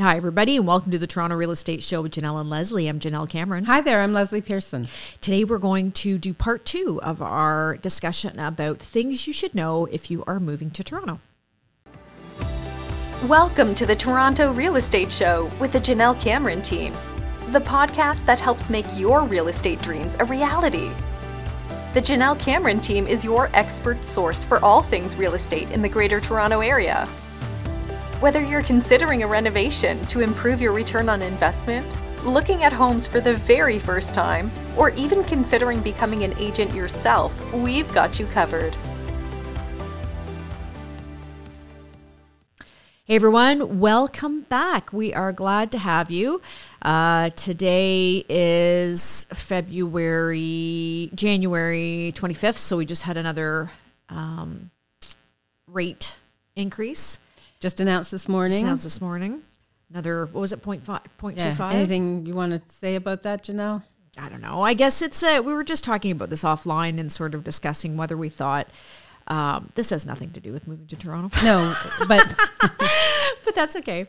Hi, everybody, and welcome to the Toronto Real Estate Show with Janelle and Leslie. I'm Janelle Cameron. Hi there, I'm Leslie Pearson. Today, we're going to do part two of our discussion about things you should know if you are moving to Toronto. Welcome to the Toronto Real Estate Show with the Janelle Cameron team, the podcast that helps make your real estate dreams a reality. The Janelle Cameron team is your expert source for all things real estate in the Greater Toronto Area. Whether you're considering a renovation to improve your return on investment, looking at homes for the very first time, or even considering becoming an agent yourself, we've got you covered. Hey everyone, welcome back. We are glad to have you. Uh, today is February, January 25th, so we just had another um, rate increase. Just announced this morning. Announced this morning. Another, what was it, 0.5, 0.25? Yeah. Anything you want to say about that, Janelle? I don't know. I guess it's, uh, we were just talking about this offline and sort of discussing whether we thought um, this has nothing to do with moving to Toronto. No, but but that's okay.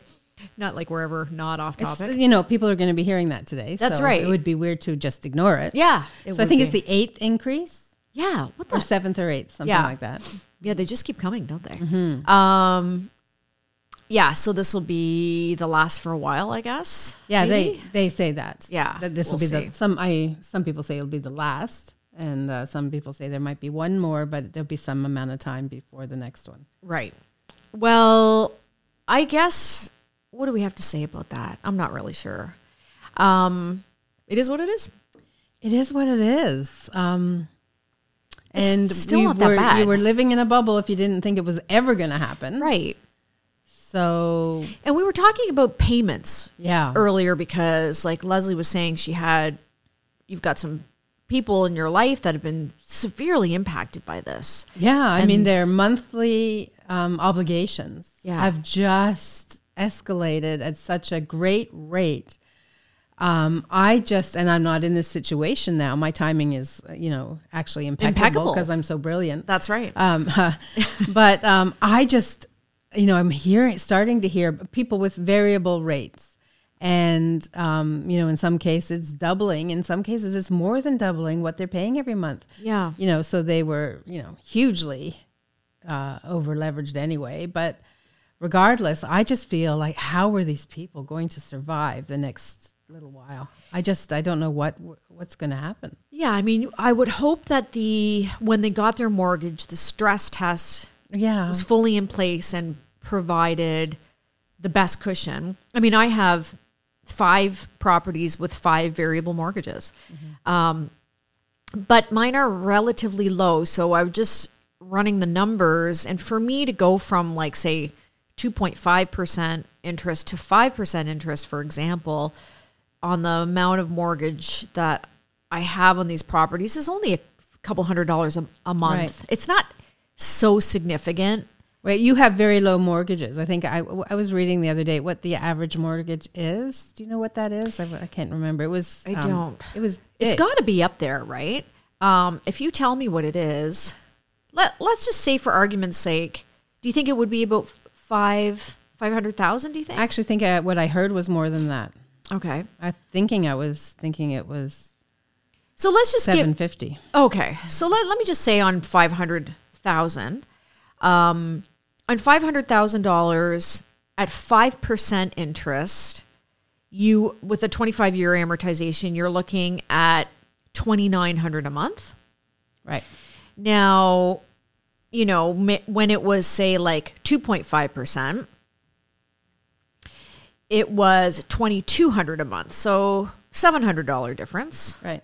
Not like we're ever not off topic. you know, people are going to be hearing that today. That's so right. It would be weird to just ignore it. Yeah. It so I think be. it's the eighth increase. Yeah. What the? Or seventh or eighth, something yeah. like that. Yeah, they just keep coming, don't they? Mm-hmm. Um, yeah, so this will be the last for a while, I guess. Yeah, maybe? they they say that. Yeah, that this we'll will be see. the some I some people say it'll be the last, and uh, some people say there might be one more, but there'll be some amount of time before the next one. Right. Well, I guess what do we have to say about that? I'm not really sure. Um, it is what it is. It is what it is. Um, it's and still we not were, that bad. You were living in a bubble if you didn't think it was ever going to happen. Right. So, and we were talking about payments, yeah, earlier because, like Leslie was saying, she had you've got some people in your life that have been severely impacted by this. Yeah, I and mean their monthly um, obligations yeah. have just escalated at such a great rate. Um, I just, and I'm not in this situation now. My timing is, you know, actually impeccable because I'm so brilliant. That's right. Um, but um, I just, you know, I'm hearing, starting to hear people with variable rates. And, um, you know, in some cases, doubling. In some cases, it's more than doubling what they're paying every month. Yeah. You know, so they were, you know, hugely uh, over leveraged anyway. But regardless, I just feel like, how are these people going to survive the next little while? I just, I don't know what what's going to happen. Yeah. I mean, I would hope that the, when they got their mortgage, the stress test yeah. was fully in place and provided the best cushion. I mean, I have five properties with five variable mortgages, mm-hmm. um, but mine are relatively low. So I'm just running the numbers, and for me to go from like say 2.5 percent interest to five percent interest, for example, on the amount of mortgage that I have on these properties is only a couple hundred dollars a, a month. Right. It's not so significant. Wait, you have very low mortgages. I think I, I was reading the other day what the average mortgage is. Do you know what that is? I, I can't remember. It was. I um, don't. It was. Big. It's got to be up there, right? Um, if you tell me what it is, let let's just say for argument's sake, do you think it would be about five five hundred thousand? Do you think? I actually think I, what I heard was more than that. Okay. I thinking I was thinking it was. So let's just seven fifty. Okay, so let let me just say on five hundred thousand. Um, on five hundred thousand dollars at five percent interest, you with a twenty five year amortization, you're looking at twenty nine hundred a month. Right now, you know when it was say like two point five percent, it was twenty two hundred a month. So seven hundred dollar difference. Right.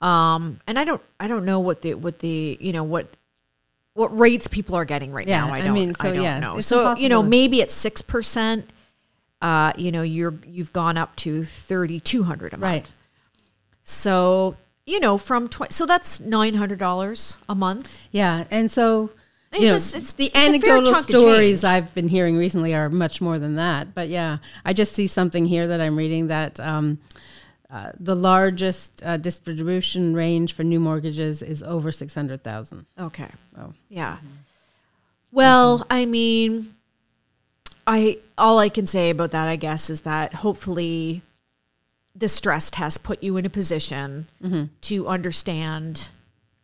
Um, and I don't, I don't know what the, what the, you know, what what rates people are getting right yeah, now. I don't, I mean, so I don't yeah, know. So impossible. you know, maybe at six percent, uh, you know, you're you've gone up to thirty two hundred a month. Right. So you know, from twenty, so that's nine hundred dollars a month. Yeah, and so it's, you know, just, it's the anecdotal stories I've been hearing recently are much more than that. But yeah, I just see something here that I'm reading that. Um, uh, the largest uh, distribution range for new mortgages is over 600,000. Okay. Oh. Yeah. Mm-hmm. Well, mm-hmm. I mean, I all I can say about that, I guess, is that hopefully the stress test put you in a position to understand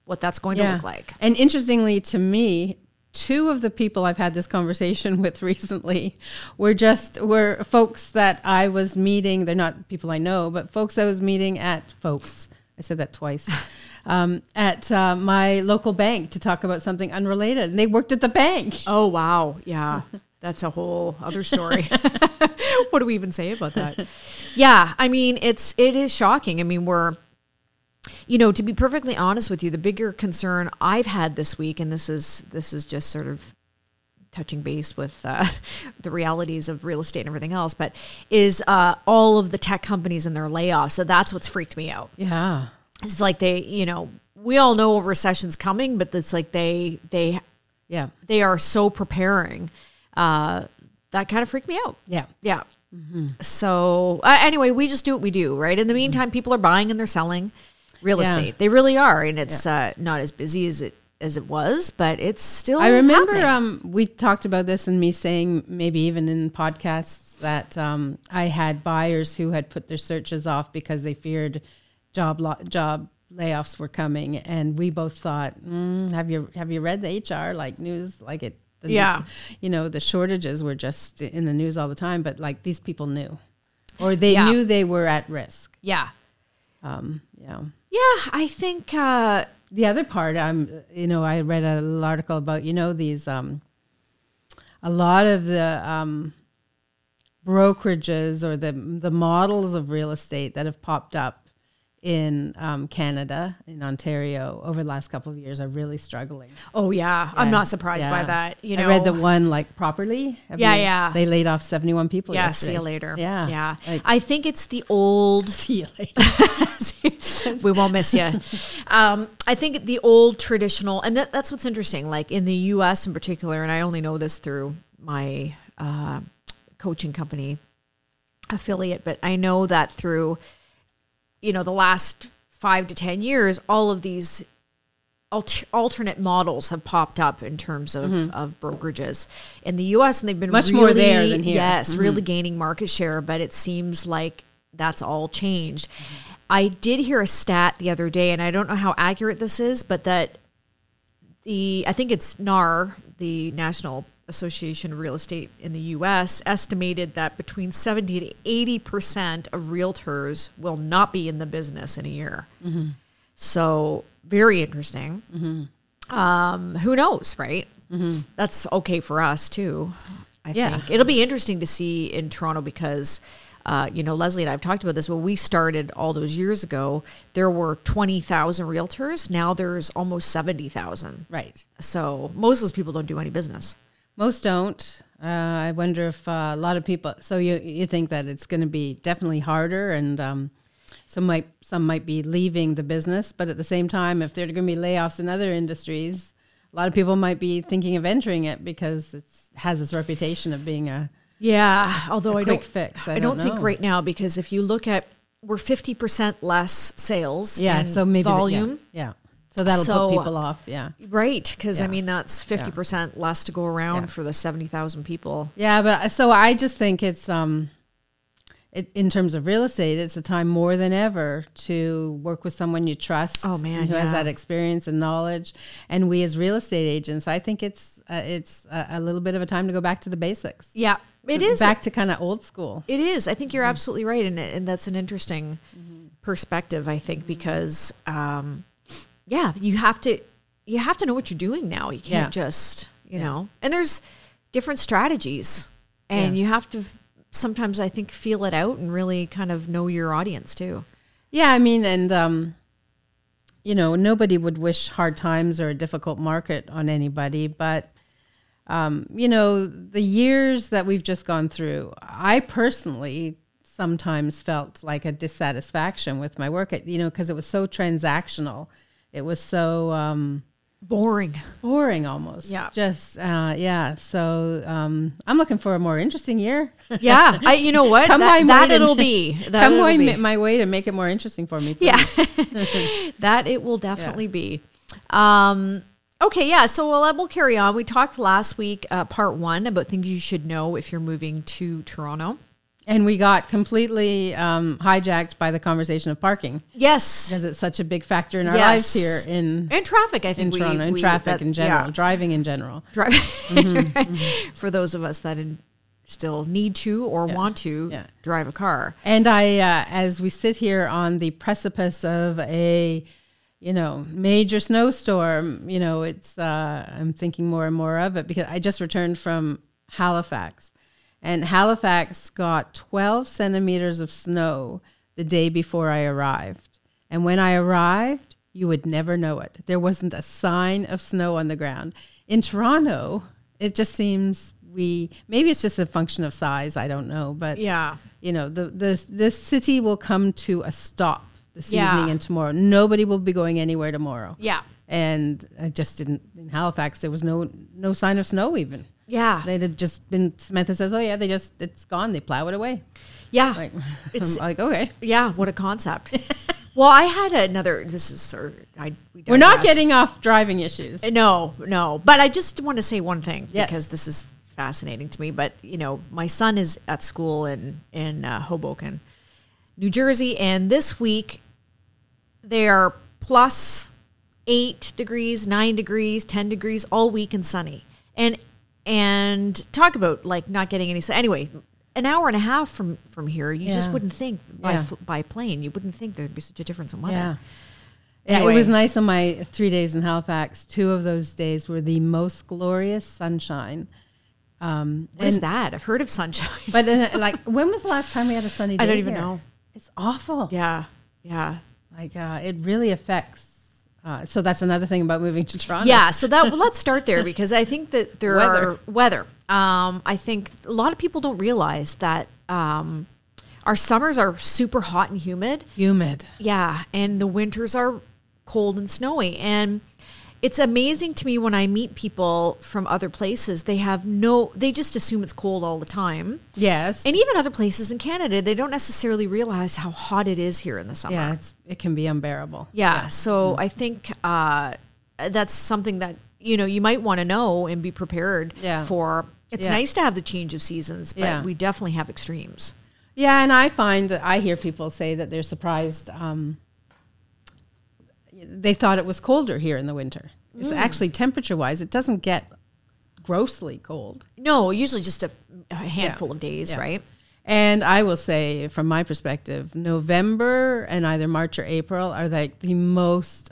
what that's going to look like. And interestingly to me, two of the people I've had this conversation with recently were just were folks that I was meeting. They're not people I know, but folks I was meeting at folks. I said that twice. Um, at uh, my local bank to talk about something unrelated, and they worked at the bank. Oh wow, yeah, that's a whole other story. what do we even say about that? Yeah, I mean, it's it is shocking. I mean, we're you know, to be perfectly honest with you, the bigger concern I've had this week, and this is this is just sort of touching base with uh, the realities of real estate and everything else, but is uh, all of the tech companies and their layoffs. So that's what's freaked me out. Yeah, It's like they, you know, we all know a recession's coming, but it's like they they yeah, they are so preparing. Uh, that kind of freaked me out. yeah. Yeah. So uh, anyway, we just do what we do, right? In the meantime, people are buying and they're selling real Yeah. estate. They really are, and it's uh, not as busy as it as it was, but it's still. I remember um, we talked about this and me saying maybe even in podcasts that um, I had buyers who had put their searches off because they feared job lo- job layoffs were coming, and we both thought, mm, have you have you read the HR like news like it? The, Yeah. you know the shortages were just in the news all the time, but like these people knew, or they Yeah. knew they were at risk. yeah, Um, yeah. Yeah. I think uh, the other part I'm, you know i read a little article about you know these um a lot of the um brokerages or the the models of real estate that have popped up in um, Canada, in Ontario, over the last couple of years, are really struggling. oh yeah, I'm not surprised by that. You know, I read the one like properly. Have Yeah, you- yeah. They laid off seventy one people. yeah. yesterday. See you later. Yeah, yeah. Like, I think it's the old see you later. we won't miss you. Um, I think the old traditional, and that, that's what's interesting. Like in the U.S. in particular, and I only know this through my uh, coaching company affiliate, but I know that through, you know, the last five to ten years, all of these alter- alternate models have popped up in terms of, of brokerages in the U.S. and they've been Mm-hmm. Much more there than here. Mm-hmm. Yes, really gaining market share, but it seems like that's all changed. I did hear a stat the other day, and I don't know how accurate this is, but that the I think it's NAR, the National Association of Real Estate in the U.S., estimated that between seventy to eighty percent of realtors will not be in the business in a year. Mm-hmm. So very interesting. Mm-hmm. Um, who knows, right? Mm-hmm. That's okay for us too. I Yeah. think it'll be interesting to see in Toronto because, uh, you know, Leslie and I have talked about this. When we started all those years ago, there were twenty thousand realtors. Now there's almost seventy thousand. right. So most of those people don't do any business. Most don't. Uh, I wonder if uh, a lot of people. So you you think that it's going to be definitely harder, and um, some might some might be leaving the business, but at the same time, if there are going to be layoffs in other industries, a lot of people might be thinking of entering it because it has this reputation of being a Yeah, although I quick don't fix, I I, don't, don't think right now because if you look at we're fifty percent less sales. yeah. So maybe the- yeah, volume. yeah, So that'll So- put people off. Yeah. Right, because I mean that's fifty percent less to go around Yeah. for the seventy thousand people. Yeah, but so I just think it's um, it, in terms of real estate, it's a time more than ever to work with someone you trust. Oh, man, who has that experience and knowledge. And we as real estate agents, I think it's uh, it's a, a little bit of a time to go back to the basics. Yeah, it is. back to kind of old school. It is. I think you're Mm-hmm. absolutely right, and and that's an interesting perspective. I think because, um, yeah, you have to you have to know what you're doing now. You can't Yeah. just you know. And there's different strategies, and Yeah. you have to sometimes I think feel it out and really kind of know your audience too. Yeah, I mean, and um, you know, nobody would wish hard times or a difficult market on anybody, but um, you know, the years that we've just gone through, I personally sometimes felt like a dissatisfaction with my work, you know, because it was so transactional. It was so um, Boring. boring almost. Yeah. Just, uh, yeah. So um, I'm looking for a more interesting year. Yeah, I. You know what? Come that that it'll be. That Come my, be. my way to make it more interesting for me. Please. Yeah, that it will definitely be. Um, Okay, yeah. So we'll, we'll carry on. We talked last week, uh, part one, about things you should know if you're moving to Toronto. And we got completely um, hijacked by the conversation of parking Yes, because it's such a big factor in our Yes. lives here in and traffic. I in think we, Toronto, in we- traffic that- in general, yeah. driving in general. Drive for those of us that in, still need to or want to Yeah. drive a car. And I, uh, as we sit here on the precipice of a, you know, major snowstorm, you know, it's, uh, I'm thinking more and more of it because I just returned from Halifax. And Halifax got 12 centimeters of snow the day before I arrived. And when I arrived, you would never know it. There wasn't a sign of snow on the ground. In Toronto, it just seems we, maybe it's just a function of size, I don't know. But Yeah. you know the the the city will come to a stop this Yeah. evening and tomorrow. Nobody will be going anywhere tomorrow. Yeah. And I just didn't in Halifax. There was no no sign of snow even. Yeah. They had just been. Samantha says, "Oh yeah, they just it's gone. They plow it away." yeah. Like It's- I'm like okay, yeah. What a concept. well, I had another, this is, sort we we're not getting off driving issues. No, no. But I just want to say one thing Yes. because this is fascinating to me. But you know, my son is at school in in uh, Hoboken, New Jersey, and this week they are plus eight degrees, nine degrees, ten degrees all week and sunny. And and talk about like not getting any sun. Anyway, an hour and a half from from here, you just wouldn't think by Yeah. by plane, you wouldn't think there'd be such a difference in weather. Yeah. Yeah, Anyway. it was nice on my three days in Halifax. Two of those days were the most glorious sunshine. Um, What is and- that? I've heard of sunshine. But then, like, when was the last time we had a sunny day? I don't even here? know. It's awful. Yeah, yeah, Like uh, it really affects. Uh, so that's another thing about moving to Toronto. yeah. So that well, let's start there because I think that there Weather. are weather. Um, I think a lot of people don't realize that um, our summers are super hot and humid. humid. Yeah, and the winters are cold and snowy. And it's amazing to me when I meet people from other places. They have no. They just assume it's cold all the time. Yes. And even other places in Canada, they don't necessarily realize how hot it is here in the summer. yeah, it's it can be unbearable. Yeah. So I think uh, that's something that you know you might want to know and be prepared Yeah. for. It's Yeah. nice to have the change of seasons, but Yeah. we definitely have extremes. Yeah, and I find that I hear people say that they're surprised. Um, they thought it was colder here in the winter. It's actually temperature wise, it doesn't get grossly cold. No, usually just a, a handful of days, Yeah. right? And I will say, from my perspective, November and either March or April are like the most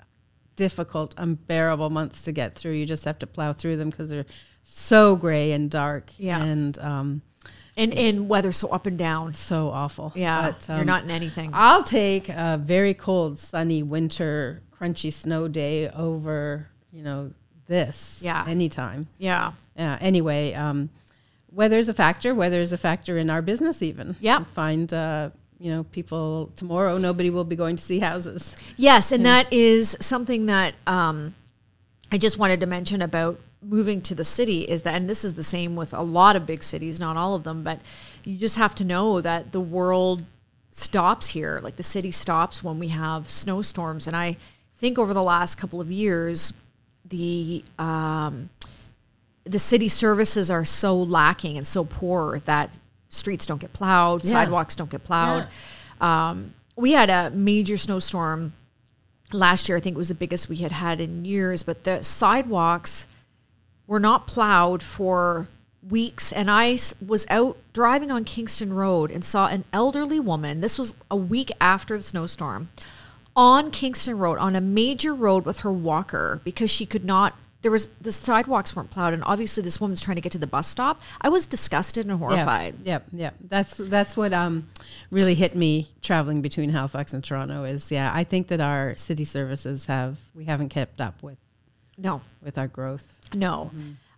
difficult, unbearable months to get through. You just have to plow through them because they're so gray and dark Yeah. and um, And and weather so up and down. so awful. Yeah, But, you're um, not in anything. I'll take a very cold, sunny winter, crunchy snow day over, you know, this. Yeah. Anytime. yeah. Uh, anyway, um, is a factor. Weather is a factor in our business, even. Yeah. Find, uh, you know, people tomorrow, nobody will be going to see houses. Yes, and that is something that um, I just wanted to mention about moving to the city is that, and this is the same with a lot of big cities, not all of them, but you just have to know that the world stops here. Like the city stops when we have snowstorms. And I think over the last couple of years, the um, the city services are so lacking and so poor that streets don't get plowed, Yeah. sidewalks don't get plowed. Um, we had a major snowstorm last year. I think it was the biggest we had had in years, but the sidewalks were not plowed for weeks. And I was out driving on Kingston Road and saw an elderly woman. This was a week after the snowstorm on Kingston Road on a major road with her walker because she could not. There was the sidewalks weren't plowed, and obviously this woman's trying to get to the bus stop. I was disgusted and horrified. Yep, yep. That's that's what um, really hit me traveling between Halifax and Toronto. Is yeah, I think that our city services have we haven't kept up with No, with our growth. No.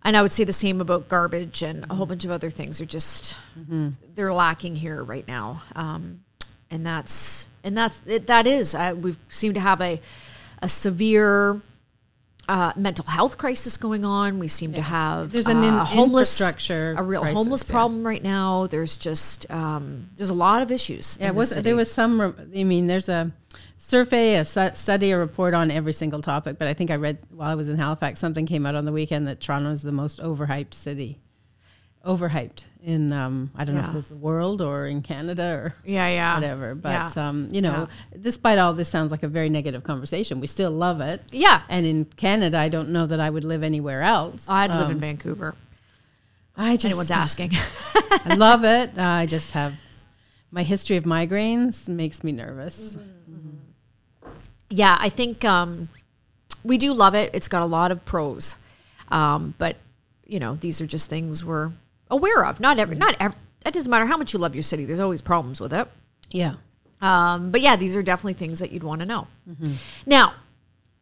And I would say the same about garbage and a whole bunch of other things. They're just they're lacking here right now, um, and that's and that's it, that is uh, we seem to have a a severe uh, mental health crisis going on. We seem to have There's an in- uh, homeless infrastructure a real crisis, homeless yeah. problem right now. There's just um, there's a lot of issues. Yeah, in the there was some? I mean, there's a survey, a study, a report on every single topic. But I think I read while I was in Halifax, something came out on the weekend that Toronto is the most overhyped city. Overhyped in um, I don't know Yeah. if it's the world or in Canada or Yeah, yeah. whatever. But Yeah. um, you know, despite all this, sounds like a very negative conversation. We still love it. Yeah. And in Canada, I don't know that I would live anywhere else. I'd live Um, in Vancouver. I just Anyone's asking. I love it. Uh, I just have my history of migraines makes me nervous. yeah, I think um, we do love it. It's got a lot of pros, um, but you know, these are just things we're aware of. Not every, not every. It doesn't matter how much you love your city. There's always problems with it. Yeah. Um, but yeah, these are definitely things that you'd want to know. Now,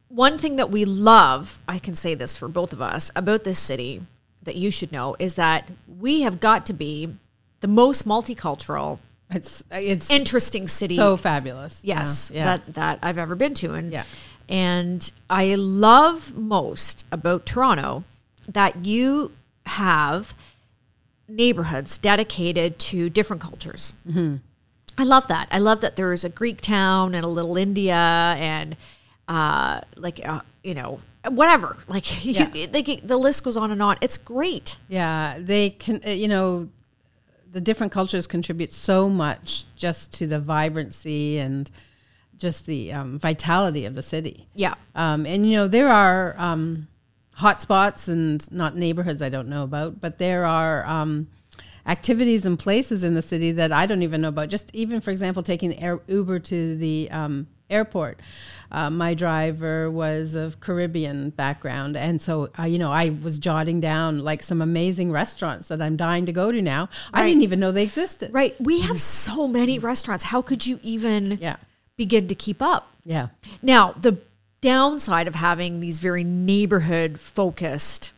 one thing that we love, I can say this for both of us about this city that you should know is that we have got to be the most multicultural, It's it's interesting city. so fabulous. yes, Yeah. that that I've ever been to, and Yeah. and I love most about Toronto that you have neighborhoods dedicated to different cultures. I love that. I love that there's a Greek town and a little India and uh, like uh, you know whatever. Like you- they the list goes on and on. It's great. Yeah, they can. uh, You know, the different cultures contribute so much just to the vibrancy and just the um, vitality of the city. Yeah. Um, and you know there are um, hot spots and not neighborhoods I don't know about, but there are um, activities and places in the city that I don't even know about. Just even for example, taking air, Uber to the um, airport. Uh, my driver was of Caribbean background, and so uh, you know I was jotting down like some amazing restaurants that I'm dying to go to now. I didn't even know they existed. Right. We have so many restaurants. How could you even Yeah, begin to keep up? yeah, Now, the downside of having these very neighborhood focused,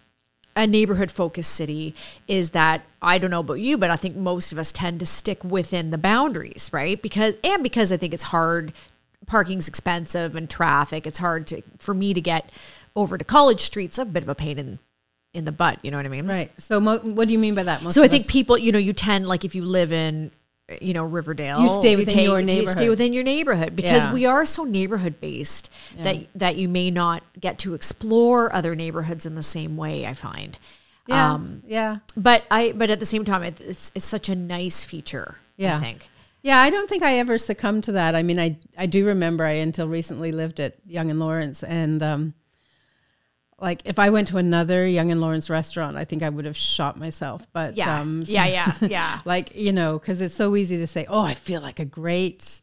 a neighborhood focused city is that I don't know about you, but I think most of us tend to stick within the boundaries, right? Because, and because I think it's hard, parking's expensive and traffic, it's hard to, for me to get over to College Street's a bit of a pain in, in the butt. You know what I mean? right. So, mo- what do you mean by that? Most So I think us- people, you know, you tend like if you live in, you know, Riverdale, You stay within your you stay neighborhood. within your neighborhood because Yeah. we are so neighborhood based that that you may not get to explore other neighborhoods in the same way. I find, yeah, um, yeah. but I but at the same time, it, it's it's such a nice feature. Yeah. I think. Yeah, I don't think I ever succumbed to that. I mean, I I do remember I until recently lived at Yonge and Lawrence, and um, like if I went to another Yonge and Lawrence restaurant, I think I would have shot myself. But Yeah, um, yeah, yeah, yeah. like you know, because it's so easy to say, "Oh, I feel like a great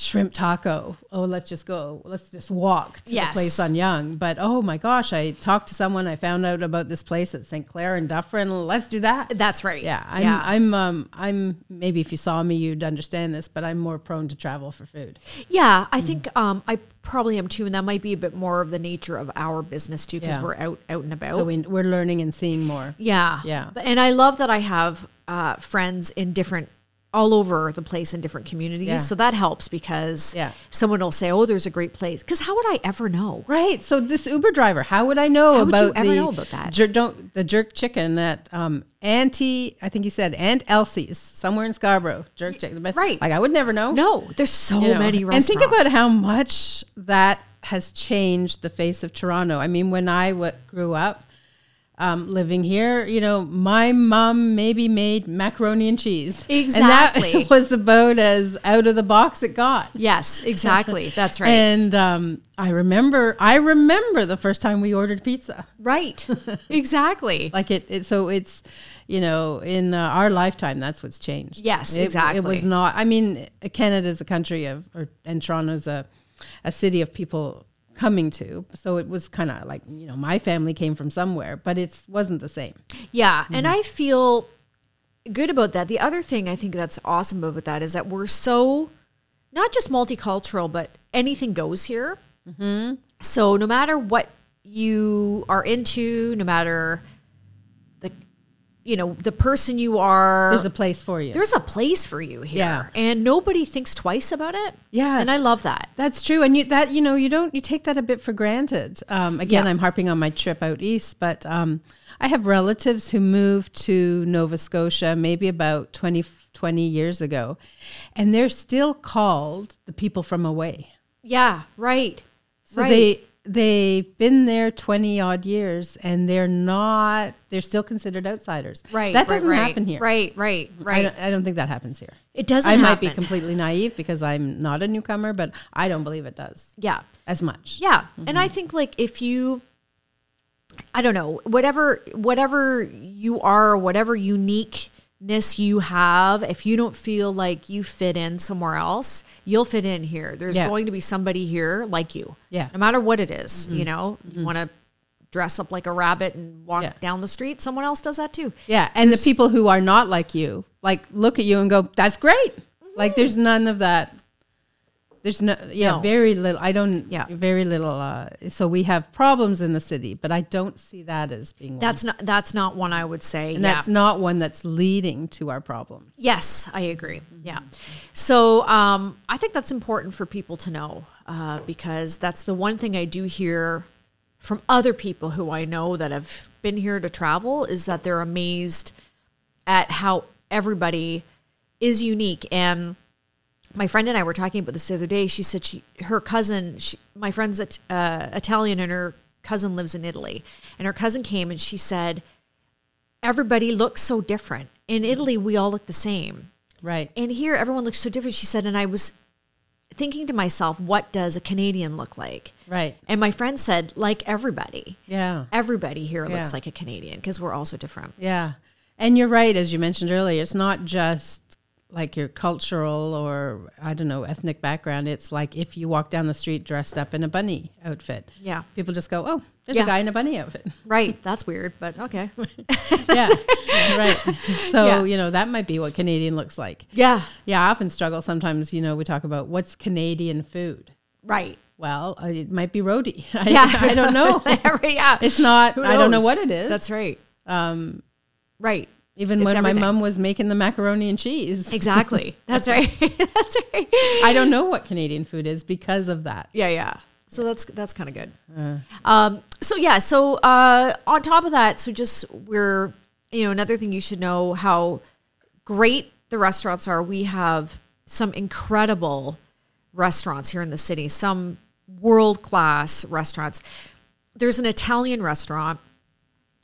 shrimp taco. Oh, let's just go. Let's just walk to Yes. the place on Yonge." But oh my gosh, I talked to someone. I found out about this place at St. Clair and Dufferin. Let's do that. That's right. Yeah, I'm, yeah. I'm, um, I'm. Maybe if you saw me, you'd understand this, but I'm more prone to travel for food. Yeah, I think um, I probably am too, and that might be a bit more of the nature of our business too, because Yeah. we're out out and about. So we, we're learning and seeing more. Yeah. Yeah. But- And I love that I have uh, friends in different, all over the place in different communities. Yeah. So that helps because Yeah. someone will say, oh, there's a great place. Because how would I ever know? Right. So this Uber driver, how would I know How would about you ever the know about that? Jer- don't the jerk chicken at um, Auntie? I think he said Aunt Elsie's somewhere in Scarborough. Jerk chicken, the best. Right. Like I would never know. No, there's so you know. many And think about how much that has changed the face of Toronto. I mean, when I w- grew up um, living here, you know, my mom maybe made macaroni and cheese. Exactly. And that was about as out of the box it got. Yes, exactly. That's right. And um, I remember, I remember the first time we ordered pizza. right. exactly. Like it, it so it's, you know, in uh, our lifetime, that's what's changed. Yes, It- It was not. I mean, Canada is a country of, or and Toronto's a, a city of people coming to. So it was kind of like you know, my family came from somewhere, but it wasn't the same. Yeah, and I feel good about that. The other thing I think that's awesome about that is that we're so not just multicultural, but anything goes here. Mm-hmm. So no matter what you are into, no matter you know the person you are, There's a place for you. there's a place for you here, Yeah. and nobody thinks twice about it. Yeah. and I love that. That's true, and you that you know you don't you take that a bit for granted. Um, again, Yeah. I'm harping on my trip out east, but um, I have relatives who moved to Nova Scotia maybe about 20, 20 years ago. And they're still called the people from away. Yeah, right. So right. they they've been there 20 odd years and they're not they're still considered outsiders. right. That doesn't right, happen here. Right, right, I right. don't, I don't think that happens here. It doesn't I might be completely naive because I'm not a newcomer, but I don't believe it does Yeah. as much. Yeah. Mm-hmm. And I think like if you I don't know, whatever whatever you are, whatever uniqueness you have, if you don't feel like you fit in somewhere else, you'll fit in here. There's Yeah. going to be somebody here like you. Yeah. Mm-hmm. No matter what it is, you know, you want to dress up like a rabbit and walk Yeah. down the street, someone else does that too. Yeah, and the people who are not like you, like look at you and go, "That's great." Like there's none of that. There's no, yeah, No. very little. I don't, Yeah. very little. Uh, so we have problems in the city, but I don't see that as being one. That's not that's not one I would say. and yeah. that's not one that's leading to our problems. Yes, I agree. Yeah. So um, I think that's important for people to know uh, because that's the one thing I do hear from other people who I know that have been here to travel is that they're amazed at how everybody is unique. And my friend and I were talking about this the other day. She said she her cousin, she, my friend's uh, Italian, and her cousin lives in Italy. And her cousin came and she said, everybody looks so different. In Italy, we all look the same. Right. And here, everyone looks so different. She said, and I was thinking to myself, what does a Canadian look like? Right. And my friend said, like everybody. Yeah. Everybody here looks like a Canadian because we're all so different. Yeah. And you're right, as you mentioned earlier, it's not just like your cultural or, I don't know, ethnic background. It's like if you walk down the street dressed up in a bunny outfit. Yeah. People just go, oh, there's Yeah. a guy in a bunny outfit. Right. That's weird, but okay. yeah. Right. So, Yeah. you know, that might be what Canadian looks like. yeah. Yeah. I often struggle sometimes, you know, we talk about what's Canadian food. Right. Well, uh, it might be roti. I, Yeah. I don't know. yeah. It's not, I don't know what it is. That's right. Um, Right. Even It's when everything. my mom was making the macaroni and cheese. Exactly. That's right. that's right. I don't know what Canadian food is because of that. Yeah, yeah. So that's that's kind of good. Um, so yeah, so uh, on top of that, so just we're you know another thing you should know how great the restaurants are. We have some incredible restaurants here in the city, some world class restaurants. There's an Italian restaurant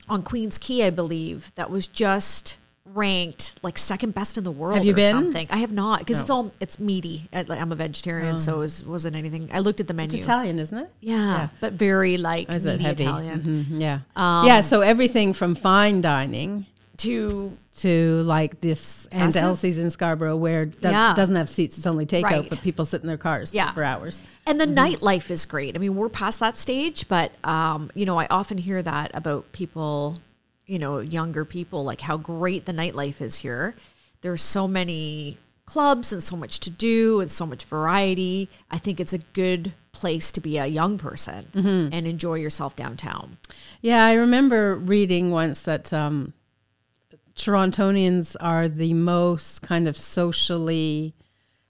on Queens Quay, I believe, that was just ranked like second best in the world Have you or been? something. I have not because it's all it's meaty. I- like, I'm a vegetarian, so it was, wasn't anything. I looked at the Oh. It's menu. Italian, isn't it? Yeah, but very like Is it meaty heavy? Italian Mhm, Yeah. Um, yeah. So everything from fine dining to to like this and Elsie's in Scarborough where that Yeah. doesn't have seats, it's only takeout, Right. but people sit in their cars Yeah. for hours. and the Mm-hmm. nightlife is great. I mean, we're past that stage, but um, you know, I often hear that about people, you know, younger people, like how great the nightlife is here. There's so many clubs and so much to do and so much variety. I think it's a good place to be a young person Mm-hmm. and enjoy yourself downtown. Yeah, I remember reading once that um, Torontonians are the most kind of socially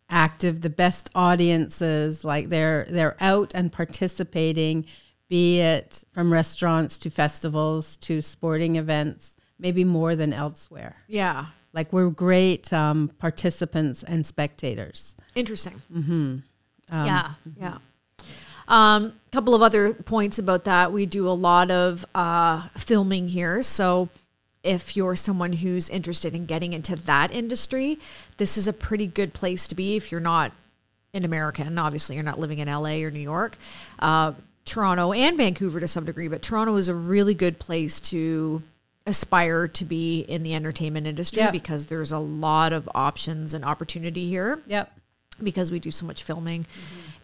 active, the best audiences. Like they're they're out and participating, be it from restaurants to festivals to sporting events, maybe more than elsewhere. Yeah. Like we're great um, participants and spectators. Interesting. Mm-hmm. yeah, yeah. Um, couple of other points about that. We do a lot of uh, filming here, so if you're someone who's interested in getting into that industry, this is a pretty good place to be. If you're not an American, and obviously you're not living in LA or New York, uh, Toronto and Vancouver to some degree, but Toronto is a really good place to aspire to be in the entertainment industry Yeah. because there's a lot of options and opportunity here Yep. Because we do so much filming.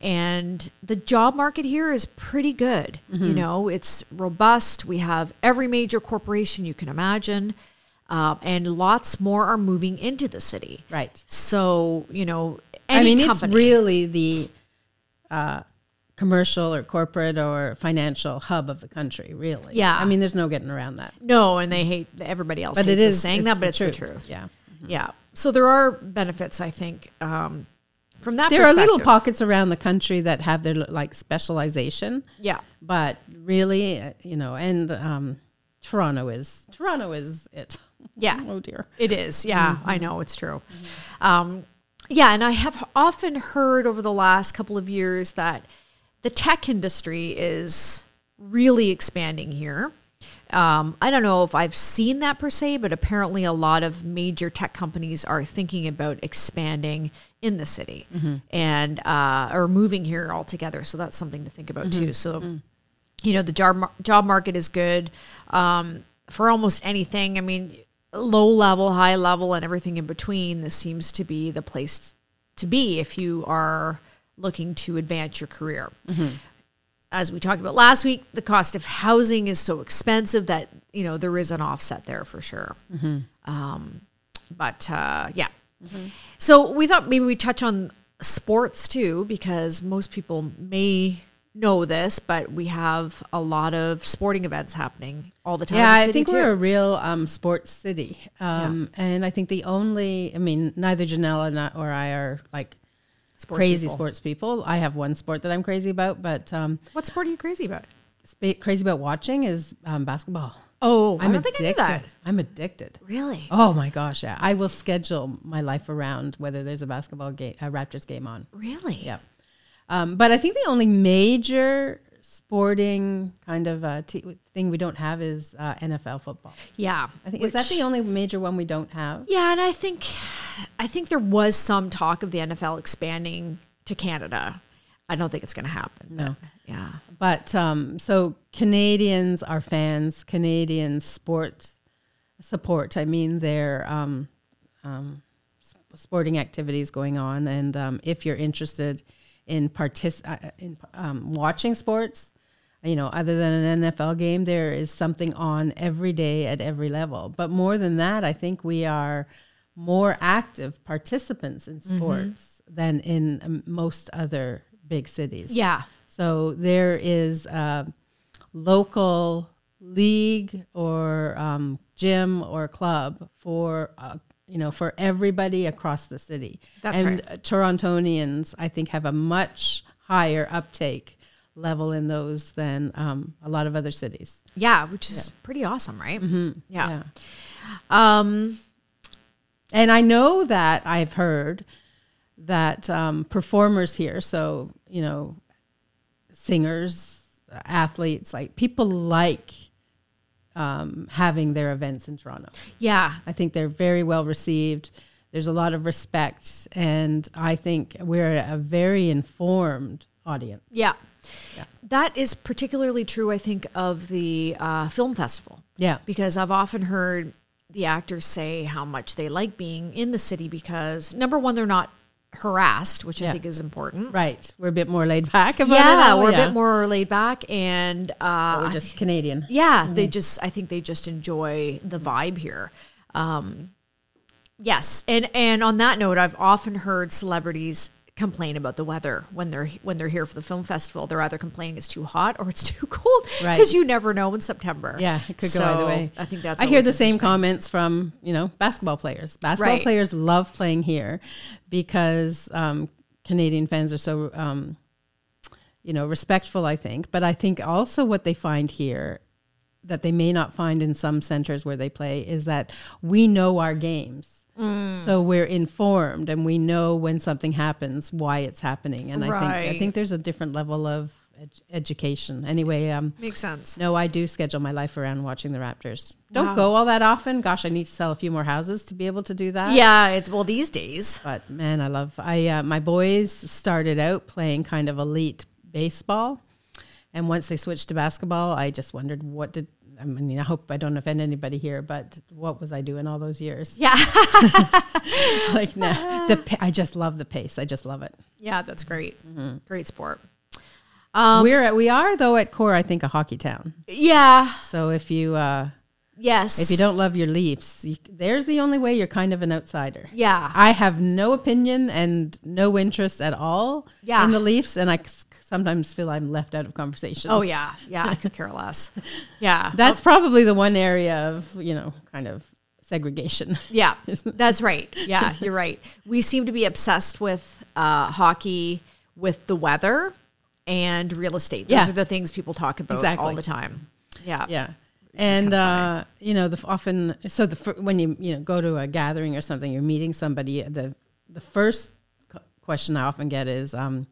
And the job market here is pretty good. You know, it's robust. We have every major corporation you can imagine, uh, and lots more are moving into the city. Right. So, you know, any I mean, company, it's really the uh, commercial or corporate or financial hub of the country, really. Yeah. I mean, there's no getting around that. no, and they hate everybody else But it saying that, but it's the truth. Yeah. Yeah. So there are benefits, I think, um, from that. There are little pockets around the country that have their like specialization, Yeah. but really, uh, you know, and um, Toronto is Toronto is it. Yeah. Oh dear. It is. Yeah, I know it's true. Um, yeah, and I have often heard over the last couple of years that the tech industry is really expanding here. Um, I don't know if I've seen that per se, but apparently a lot of major tech companies are thinking about expanding in the city and uh, or moving here altogether. So that's something to think about too. So you know the job job market is good um, for almost anything. I mean, low level, high level, and everything in between. This seems to be the place to be if you are looking to advance your career. As we talked about last week, the cost of housing is so expensive that you know there is an offset there for sure. Um, but uh, yeah, so we thought maybe we touch on sports too, because most people may know this, but we have a lot of sporting events happening all the time. Yeah, the I think too. we're a real um, sports city. Um, And I think the only, I mean, neither Janella not- or I are like Sports crazy people. sports people. I have one sport that I'm crazy about, but um, What sport are you crazy about? spa- crazy about watching is um, basketball. Oh, I'm don't think I knew addicted. I'm addicted. Really? Oh my gosh, yeah. I will schedule my life around whether there's a basketball game, a Raptors game on. Really? Yeah. Um, but I think the only major sporting kind of uh, t- thing we don't have is uh, NFL football. Yeah. I think is that the only major one we don't have? Yeah, and I think I think there was some talk of the NFL expanding to Canada. I don't think it's going to happen. but No. yeah. But um, so Canadians are fans. Canadians sport support. I mean, their um, um, sporting activities going on, and um, if you're interested in partic- uh, in um, watching sports, you know, other than an NFL game, there is something on every day at every level. But more than that, I think we are more active participants in sports than in um, most other big cities. Yeah. So there is a local league or um, gym or club for uh, you know for everybody across the city. That's and right. Torontonians, I think, have a much higher uptake level in those than um, a lot of other cities. Yeah, which is pretty awesome, right? Mm-hmm. Yeah. Yeah. Um And I know that I've heard that um, performers here, so, you know, singers, athletes, like people like um, having their events in Toronto. yeah. I think they're very well received. There's a lot of respect. And I think we're a very informed audience. Yeah. That is particularly true, I think, of the uh, film festival. Yeah. Because I've often heard the actors say how much they like being in the city because, number one, they're not harassed, which I think is important. Right. We're a bit more laid back about it. Yeah, all, we're yeah. a bit more laid back. And uh, We're just Canadian. yeah, they just, I think they just enjoy the vibe here. Um, yes. And, and on that note, I've often heard celebrities complain about the weather when they're when they're here for the film festival. They're either complaining it's too hot or it's too cold because Right. you never know in September. Yeah, it could go either way. I think that's. I hear the same comments from you know basketball players. Basketball Right. players love playing here because um, Canadian fans are so um, you know respectful. I think, but I think also what they find here that they may not find in some centers where they play is that we know our games. Mm. So we're informed and we know when something happens, why it's happening, and I think I think there's a different level of ed- education. Anyway, um, Makes sense. no, I do schedule my life around watching the Raptors. Don't Wow. go all that often. Gosh, I need to sell a few more houses to be able to do that. Yeah, it's well these days. But man, I love. I uh, my boys started out playing kind of elite baseball, and once they switched to basketball, I just wondered what did. I mean, I hope I don't offend anybody here, but what was I doing all those years? Yeah, like, no, the I just love the pace. I just love it. yeah, that's great. Mm-hmm. Great sport. We're at, we are though at core, I think, a hockey town. Yeah. So if you uh, Yes. if you don't love your Leafs, you, there's the only way you're kind of an outsider. Yeah. I have no opinion and no interest at all Yeah. in the Leafs, and I c- sometimes feel I'm left out of conversations. Oh yeah. Yeah. I could care less. Yeah. that's probably the one area of you know kind of segregation. Yeah, that's right. Yeah, you're right. We seem to be obsessed with uh, hockey, with the weather, and real estate. Those Yeah. are the things people talk about all the time. Yeah. yeah, and uh, you know, the often so the when you you know go to a gathering or something, you're meeting somebody. The the first question I often get is, um,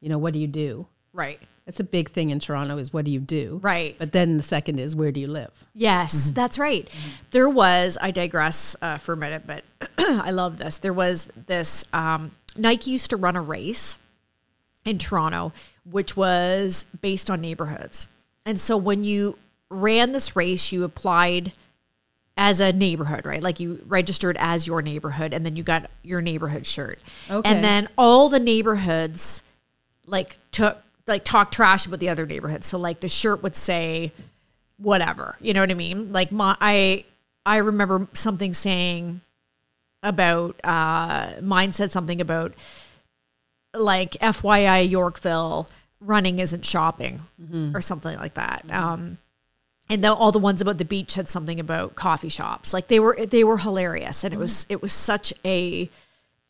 you know, what do you do? Right. That's a big thing in Toronto is what do you do? Right. But then the second is where do you live? Yes, that's right. There was, I digress uh, for a minute, but I love this. There was this, um, Nike used to run a race in Toronto, which was based on neighborhoods. And so when you ran this race, you applied as a neighborhood, right? Like you registered as your neighborhood and then you got your neighborhood shirt. Okay. And then all the neighborhoods like took like talk trash about the other neighborhoods. So like the shirt would say whatever. You know what I mean? Like my I I remember something saying about uh mine said something about like FYI Yorkville running isn't shopping or something like that. Um and the, all the ones about the beach had something about coffee shops. Like they were they were hilarious and it was it was such a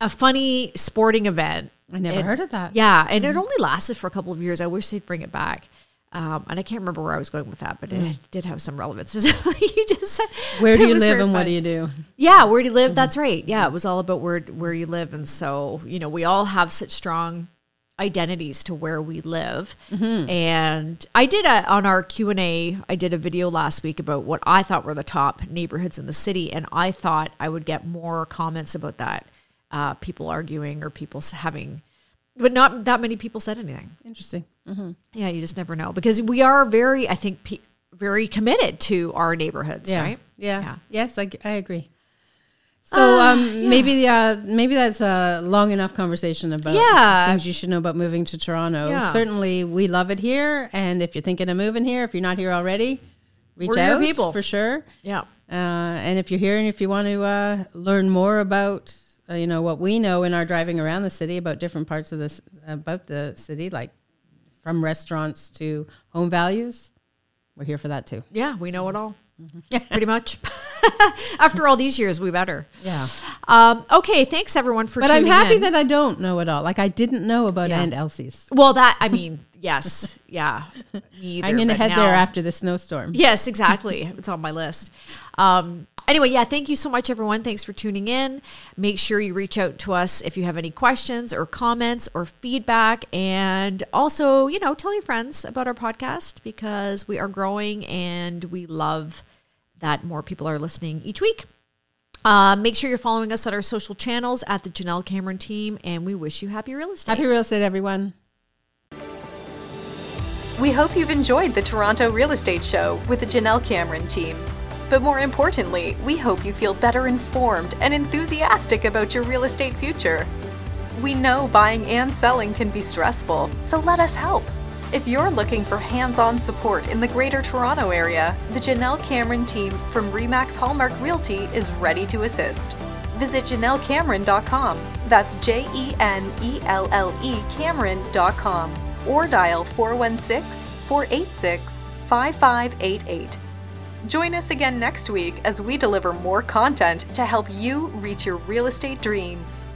a funny sporting event. I never And- heard of that. Yeah, and it mm-hmm. only lasted for a couple of years. I wish they'd bring it back. Um, and I can't remember where I was going with that, but it mm. did have some relevance. you just said Where do you live and what do you do? Yeah, where do you live? Mm-hmm. That's right. Yeah, it was all about where where you live, and so you know we all have such strong identities to where we live. And I did a on our Q and A. I did a video last week about what I thought were the top neighborhoods in the city, and I thought I would get more comments about that. Uh, people arguing or people having, but not that many people said anything. Interesting. Yeah, you just never know because we are very, I think, pe- very committed to our neighborhoods, Yeah. right? Yeah. Yeah. Yes, I, I agree. So um, maybe uh, maybe that's a long enough conversation about Yeah. things you should know about moving to Toronto. Yeah. Certainly, we love it here, and if you're thinking of moving here, if you're not here already, reach We're out people. for sure. Yeah. Uh, and if you're here and if you want to uh, learn more about uh, you know what we know in our driving around the city about different parts of this about the city, like from restaurants to home values, we're here for that too. Yeah, we know it all. Pretty much. After all these years, we better. Yeah. Um, okay, thanks everyone for But I'm happy in. that I don't know it all. Like I didn't know about Yeah. Aunt Elsie's. well, that I mean, yes, yeah. Either, I'm going to head now- there after the snowstorm. Yes, exactly. it's on my list. Um, anyway, yeah, thank you so much, everyone. Thanks for tuning in. Make sure you reach out to us if you have any questions or comments or feedback. And also, you know, tell your friends about our podcast because we are growing and we love that more people are listening each week. Uh, make sure you're following us on our social channels at the Jenelle Cameron team, and we wish you happy real estate. Happy real estate, everyone. We hope you've enjoyed the Toronto Real Estate Show with the Jenelle Cameron team. But more importantly, we hope you feel better informed and enthusiastic about your real estate future. We know buying and selling can be stressful, so let us help. If you're looking for hands on support in the Greater Toronto Area, the Jenelle Cameron team from REMAX Hallmark Realty is ready to assist. Visit JenelleCameron.com. That's J E N E L L E Cameron.com or dial 416 486 5588. Join us again next week as we deliver more content to help you reach your real estate dreams.